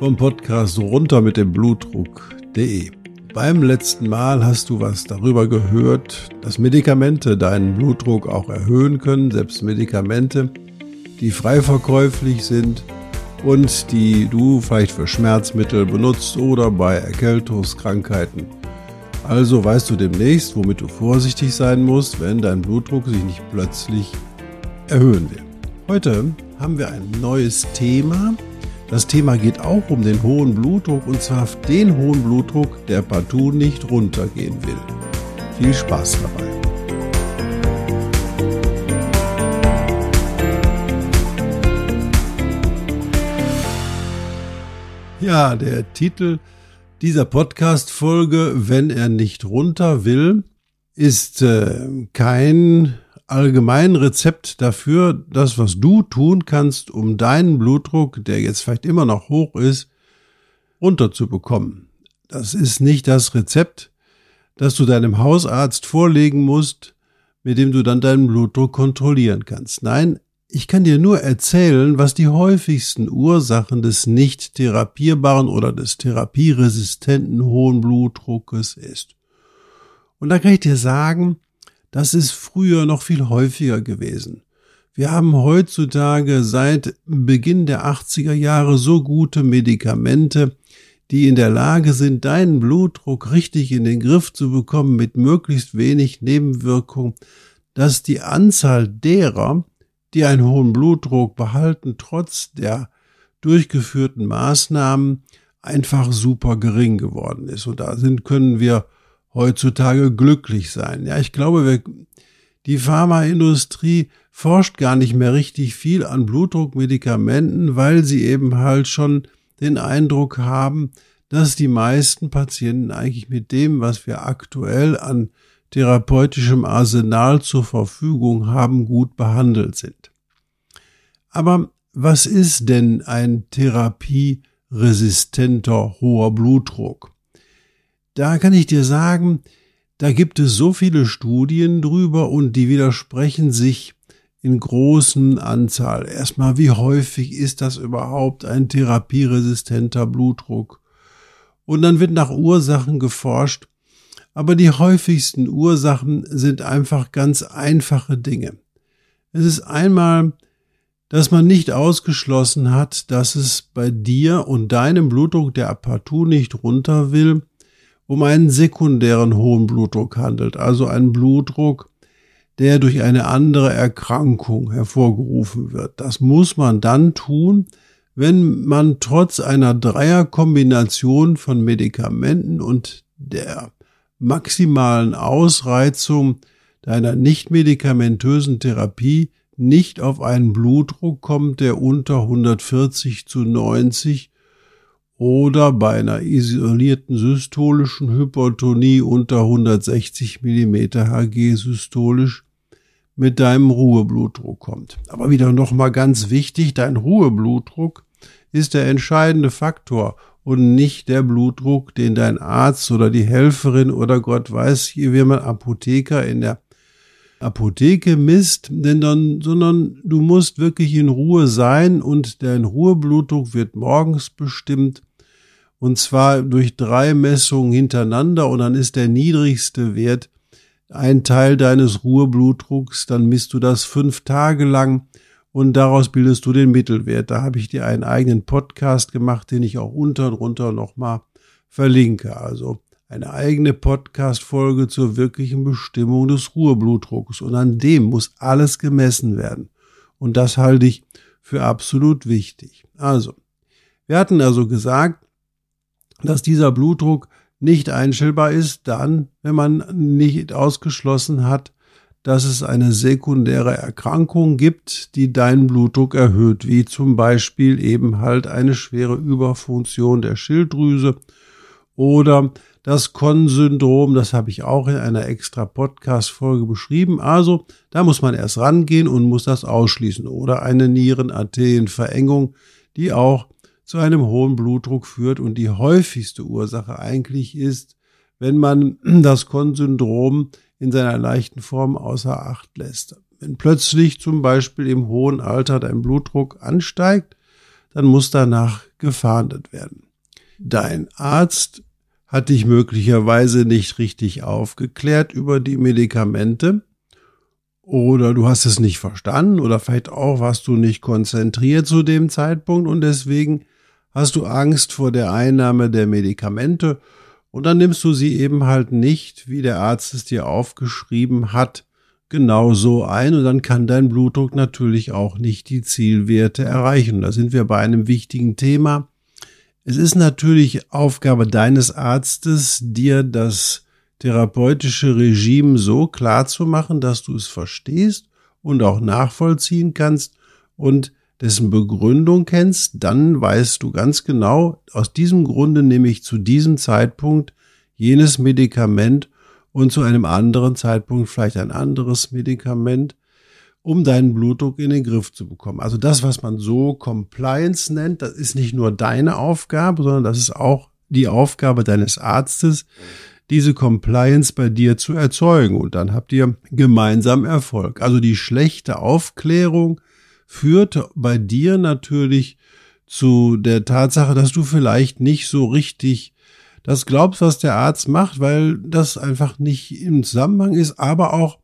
vom Podcast runter mit dem Blutdruck.de. Beim letzten Mal hast du was darüber gehört, dass Medikamente deinen Blutdruck auch erhöhen können, selbst Medikamente, die frei verkäuflich sind und die du vielleicht für Schmerzmittel benutzt oder bei Erkältungskrankheiten. Also weißt du demnächst, womit du vorsichtig sein musst, wenn dein Blutdruck sich nicht plötzlich erhöhen will. Heute haben wir ein neues Thema. Das Thema geht auch um den hohen Blutdruck und zwar den hohen Blutdruck, der partout nicht runtergehen will. Viel Spaß dabei. Ja, der Titel dieser Podcast-Folge, wenn er nicht runter will, ist äh, kein allgemein Rezept dafür, das, was du tun kannst, um deinen Blutdruck, der jetzt vielleicht immer noch hoch ist, runterzubekommen. Das ist nicht das Rezept, das du deinem Hausarzt vorlegen musst, mit dem du dann deinen Blutdruck kontrollieren kannst. Nein, ich kann dir nur erzählen, was die häufigsten Ursachen des nicht therapierbaren oder des therapieresistenten hohen Blutdruckes ist. Und da kann ich dir sagen, das ist früher noch viel häufiger gewesen. Wir haben heutzutage seit Beginn der 80er Jahre so gute Medikamente, die in der Lage sind, deinen Blutdruck richtig in den Griff zu bekommen mit möglichst wenig Nebenwirkung, dass die Anzahl derer, die einen hohen Blutdruck behalten, trotz der durchgeführten Maßnahmen einfach super gering geworden ist. Und da sind, können wir heutzutage glücklich sein. Ja, ich glaube, wir, die Pharmaindustrie forscht gar nicht mehr richtig viel an Blutdruckmedikamenten, weil sie eben halt schon den Eindruck haben, dass die meisten Patienten eigentlich mit dem, was wir aktuell an therapeutischem Arsenal zur Verfügung haben, gut behandelt sind. Aber was ist denn ein therapieresistenter hoher Blutdruck? Da kann ich dir sagen, da gibt es so viele Studien drüber und die widersprechen sich in großen Anzahl. Erstmal, wie häufig ist das überhaupt ein therapieresistenter Blutdruck? Und dann wird nach Ursachen geforscht. Aber die häufigsten Ursachen sind einfach ganz einfache Dinge. Es ist einmal, dass man nicht ausgeschlossen hat, dass es bei dir und deinem Blutdruck, der partout nicht runter will, um einen sekundären hohen Blutdruck handelt, also einen Blutdruck, der durch eine andere Erkrankung hervorgerufen wird. Das muss man dann tun, wenn man trotz einer Dreierkombination von Medikamenten und der maximalen Ausreizung deiner nicht medikamentösen Therapie nicht auf einen Blutdruck kommt, der unter 140 zu 90 oder bei einer isolierten systolischen Hypertonie unter 160 mm Hg systolisch mit deinem Ruheblutdruck kommt. Aber wieder nochmal ganz wichtig, dein Ruheblutdruck ist der entscheidende Faktor und nicht der Blutdruck, den dein Arzt oder die Helferin oder Gott weiß, wie man Apotheker in der Apotheke misst, denn dann, sondern du musst wirklich in Ruhe sein und dein Ruheblutdruck wird morgens bestimmt und zwar durch drei Messungen hintereinander und dann ist der niedrigste Wert ein Teil deines Ruheblutdrucks, dann misst du das fünf Tage lang und daraus bildest du den Mittelwert. Da habe ich dir einen eigenen Podcast gemacht, den ich auch unter drunter nochmal verlinke. Also eine eigene Podcast-Folge zur wirklichen Bestimmung des Ruheblutdrucks. Und an dem muss alles gemessen werden. Und das halte ich für absolut wichtig. Also, wir hatten also gesagt, dass dieser Blutdruck nicht einstellbar ist, dann, wenn man nicht ausgeschlossen hat, dass es eine sekundäre Erkrankung gibt, die deinen Blutdruck erhöht, wie zum Beispiel eben halt eine schwere Überfunktion der Schilddrüse oder das Con-Syndrom, das habe ich auch in einer extra Podcast-Folge beschrieben. Also, da muss man erst rangehen und muss das ausschließen. Oder eine Nierenarterienverengung, die auch zu einem hohen Blutdruck führt und die häufigste Ursache eigentlich ist, wenn man das Con-Syndrom in seiner leichten Form außer Acht lässt. Wenn plötzlich zum Beispiel im hohen Alter dein Blutdruck ansteigt, dann muss danach gefahndet werden. Dein Arzt hat dich möglicherweise nicht richtig aufgeklärt über die Medikamente oder du hast es nicht verstanden oder vielleicht auch warst du nicht konzentriert zu dem Zeitpunkt und deswegen hast du Angst vor der Einnahme der Medikamente? Und dann nimmst du sie eben halt nicht, wie der Arzt es dir aufgeschrieben hat, genau so ein. Und dann kann dein Blutdruck natürlich auch nicht die Zielwerte erreichen. Da sind wir bei einem wichtigen Thema, es ist natürlich Aufgabe deines Arztes, dir das therapeutische Regime so klar zu machen, dass du es verstehst und auch nachvollziehen kannst. Und dessen Begründung kennst, dann weißt du ganz genau, aus diesem Grunde nehme ich zu diesem Zeitpunkt jenes Medikament und zu einem anderen Zeitpunkt vielleicht ein anderes Medikament um deinen Blutdruck in den Griff zu bekommen. Also das, was man so Compliance nennt, das ist nicht nur deine Aufgabe, sondern das ist auch die Aufgabe deines Arztes, diese Compliance bei dir zu erzeugen. Und dann habt ihr gemeinsam Erfolg. Also die schlechte Aufklärung führt bei dir natürlich zu der Tatsache, dass du vielleicht nicht so richtig das glaubst, was der Arzt macht, weil das einfach nicht im Zusammenhang ist, aber auch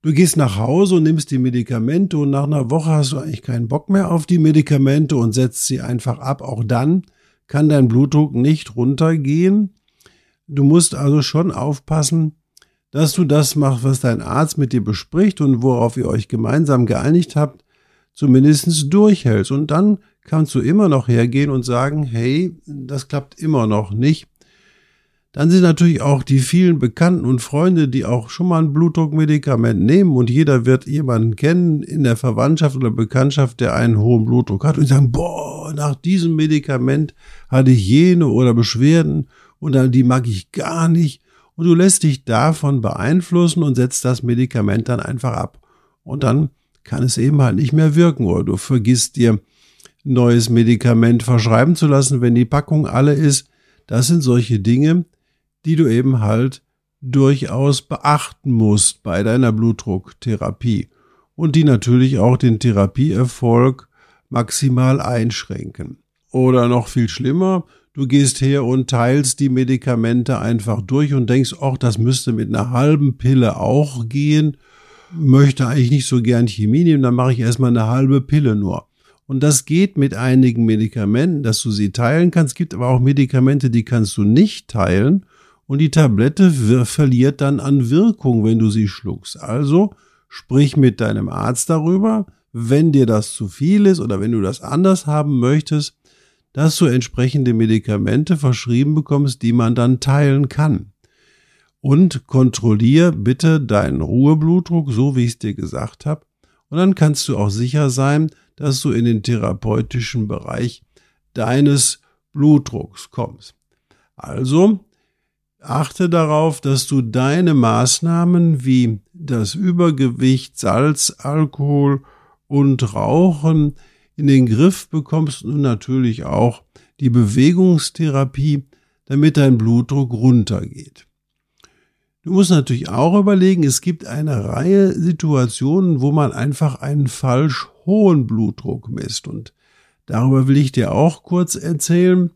Du gehst nach Hause und nimmst die Medikamente und nach einer Woche hast du eigentlich keinen Bock mehr auf die Medikamente und setzt sie einfach ab. Auch dann kann dein Blutdruck nicht runtergehen. Du musst also schon aufpassen, dass du das machst, was dein Arzt mit dir bespricht und worauf ihr euch gemeinsam geeinigt habt, zumindest durchhältst. Und dann kannst du immer noch hergehen und sagen, hey, das klappt immer noch nicht. Dann sind natürlich auch die vielen Bekannten und Freunde, die auch schon mal ein Blutdruckmedikament nehmen und jeder wird jemanden kennen in der Verwandtschaft oder Bekanntschaft, der einen hohen Blutdruck hat und sagen, boah, nach diesem Medikament hatte ich jene oder Beschwerden und dann die mag ich gar nicht und du lässt dich davon beeinflussen und setzt das Medikament dann einfach ab. Und dann kann es eben halt nicht mehr wirken oder du vergisst dir neues Medikament verschreiben zu lassen, wenn die Packung alle ist. Das sind solche Dinge, die du eben halt durchaus beachten musst bei deiner Blutdrucktherapie und die natürlich auch den Therapieerfolg maximal einschränken. Oder noch viel schlimmer, du gehst her und teilst die Medikamente einfach durch und denkst, ach, das müsste mit einer halben Pille auch gehen, möchte eigentlich nicht so gern Chemie nehmen, dann mache ich erstmal eine halbe Pille nur. Und das geht mit einigen Medikamenten, dass du sie teilen kannst. Es gibt aber auch Medikamente, die kannst du nicht teilen und die Tablette verliert dann an Wirkung, wenn du sie schluckst. Also sprich mit deinem Arzt darüber, wenn dir das zu viel ist oder wenn du das anders haben möchtest, dass du entsprechende Medikamente verschrieben bekommst, die man dann teilen kann. Und kontrollier bitte deinen Ruheblutdruck, so wie ich es dir gesagt habe. Und dann kannst du auch sicher sein, dass du in den therapeutischen Bereich deines Blutdrucks kommst. Also Achte darauf, dass du deine Maßnahmen wie das Übergewicht, Salz, Alkohol und Rauchen in den Griff bekommst und natürlich auch die Bewegungstherapie, damit dein Blutdruck runtergeht. Du musst natürlich auch überlegen, es gibt eine Reihe Situationen, wo man einfach einen falsch hohen Blutdruck misst und darüber will ich dir auch kurz erzählen.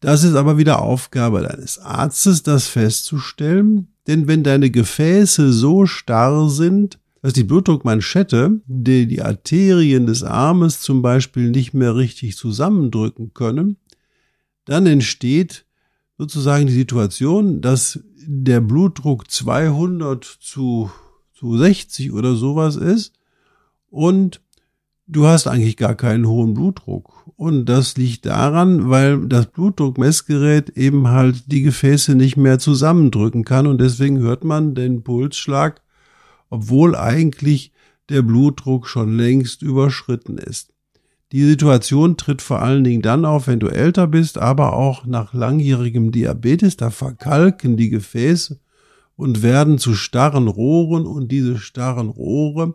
Das ist aber wieder Aufgabe deines Arztes, das festzustellen, denn wenn deine Gefäße so starr sind, dass die Blutdruckmanschette, die die Arterien des Armes zum Beispiel nicht mehr richtig zusammendrücken können, dann entsteht sozusagen die Situation, dass der Blutdruck 200 zu, zu 60 oder sowas ist und du hast eigentlich gar keinen hohen Blutdruck. Und das liegt daran, weil das Blutdruckmessgerät eben halt die Gefäße nicht mehr zusammendrücken kann und deswegen hört man den Pulsschlag obwohl eigentlich der Blutdruck schon längst überschritten ist. Die Situation tritt vor allen Dingen dann auf, wenn du älter bist, aber auch nach langjährigem Diabetes, da verkalken die Gefäße und werden zu starren Rohren und diese starren Rohre,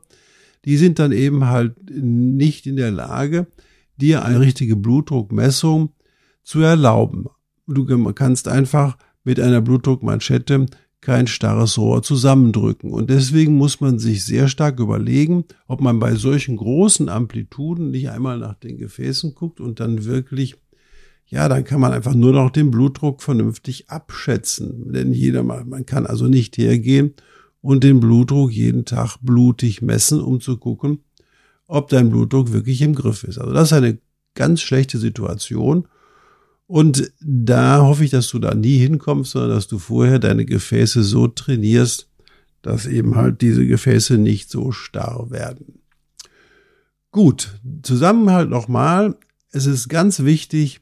die sind dann eben halt nicht in der Lage, dir eine richtige Blutdruckmessung zu erlauben. Du kannst einfach mit einer Blutdruckmanschette kein starres Rohr zusammendrücken. Und deswegen muss man sich sehr stark überlegen, ob man bei solchen großen Amplituden nicht einmal nach den Gefäßen guckt und dann wirklich, ja, dann kann man einfach nur noch den Blutdruck vernünftig abschätzen. Denn jeder man kann also nicht hergehen und den Blutdruck jeden Tag blutig messen, um zu gucken, ob dein Blutdruck wirklich im Griff ist. Also das ist eine ganz schlechte Situation. Und da hoffe ich, dass du da nie hinkommst, sondern dass du vorher deine Gefäße so trainierst, dass eben halt diese Gefäße nicht so starr werden. Gut, Zusammenhalt nochmal. Es ist ganz wichtig,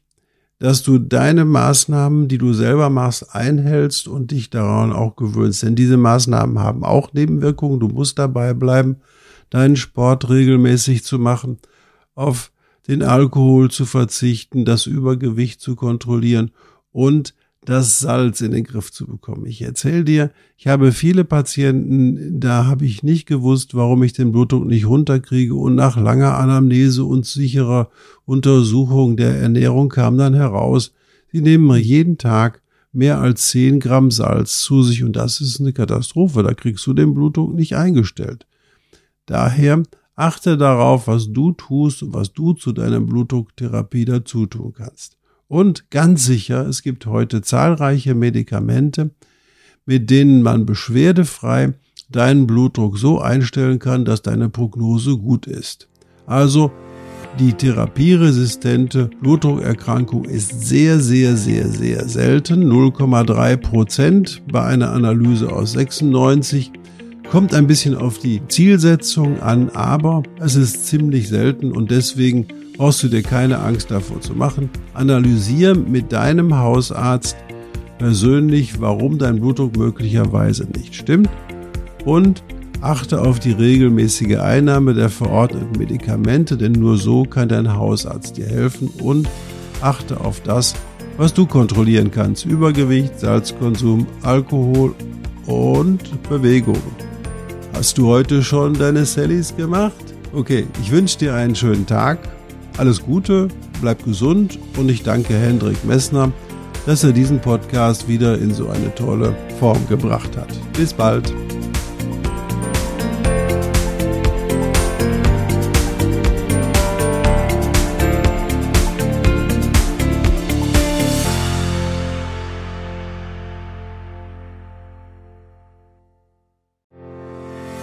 dass du deine Maßnahmen, die du selber machst, einhältst und dich daran auch gewöhnst. Denn diese Maßnahmen haben auch Nebenwirkungen. Du musst dabei bleiben, deinen Sport regelmäßig zu machen, auf den Alkohol zu verzichten, das Übergewicht zu kontrollieren und das Salz in den Griff zu bekommen. Ich erzähle dir, ich habe viele Patienten, da habe ich nicht gewusst, warum ich den Blutdruck nicht runterkriege und nach langer Anamnese und sicherer Untersuchung der Ernährung kam dann heraus, sie nehmen jeden Tag mehr als 10 Gramm Salz zu sich und das ist eine Katastrophe, da kriegst du den Blutdruck nicht eingestellt. Daher Achte darauf, was du tust und was du zu deiner Blutdrucktherapie dazu tun kannst. Und ganz sicher, es gibt heute zahlreiche Medikamente, mit denen man beschwerdefrei deinen Blutdruck so einstellen kann, dass deine Prognose gut ist. Also die therapieresistente Blutdruckerkrankung ist sehr, sehr, sehr, sehr selten. 0,3 Prozent bei einer Analyse aus 96 Kommt ein bisschen auf die Zielsetzung an, aber es ist ziemlich selten und deswegen brauchst du dir keine Angst davor zu machen. Analysier mit deinem Hausarzt persönlich, warum dein Blutdruck möglicherweise nicht stimmt und achte auf die regelmäßige Einnahme der verordneten Medikamente, denn nur so kann dein Hausarzt dir helfen und achte auf das, was du kontrollieren kannst. Übergewicht, Salzkonsum, Alkohol und Bewegung. Hast du heute schon deine Sallys gemacht? Okay, ich wünsche dir einen schönen Tag. Alles Gute, bleib gesund und ich danke Hendrik Messner, dass er diesen Podcast wieder in so eine tolle Form gebracht hat. Bis bald.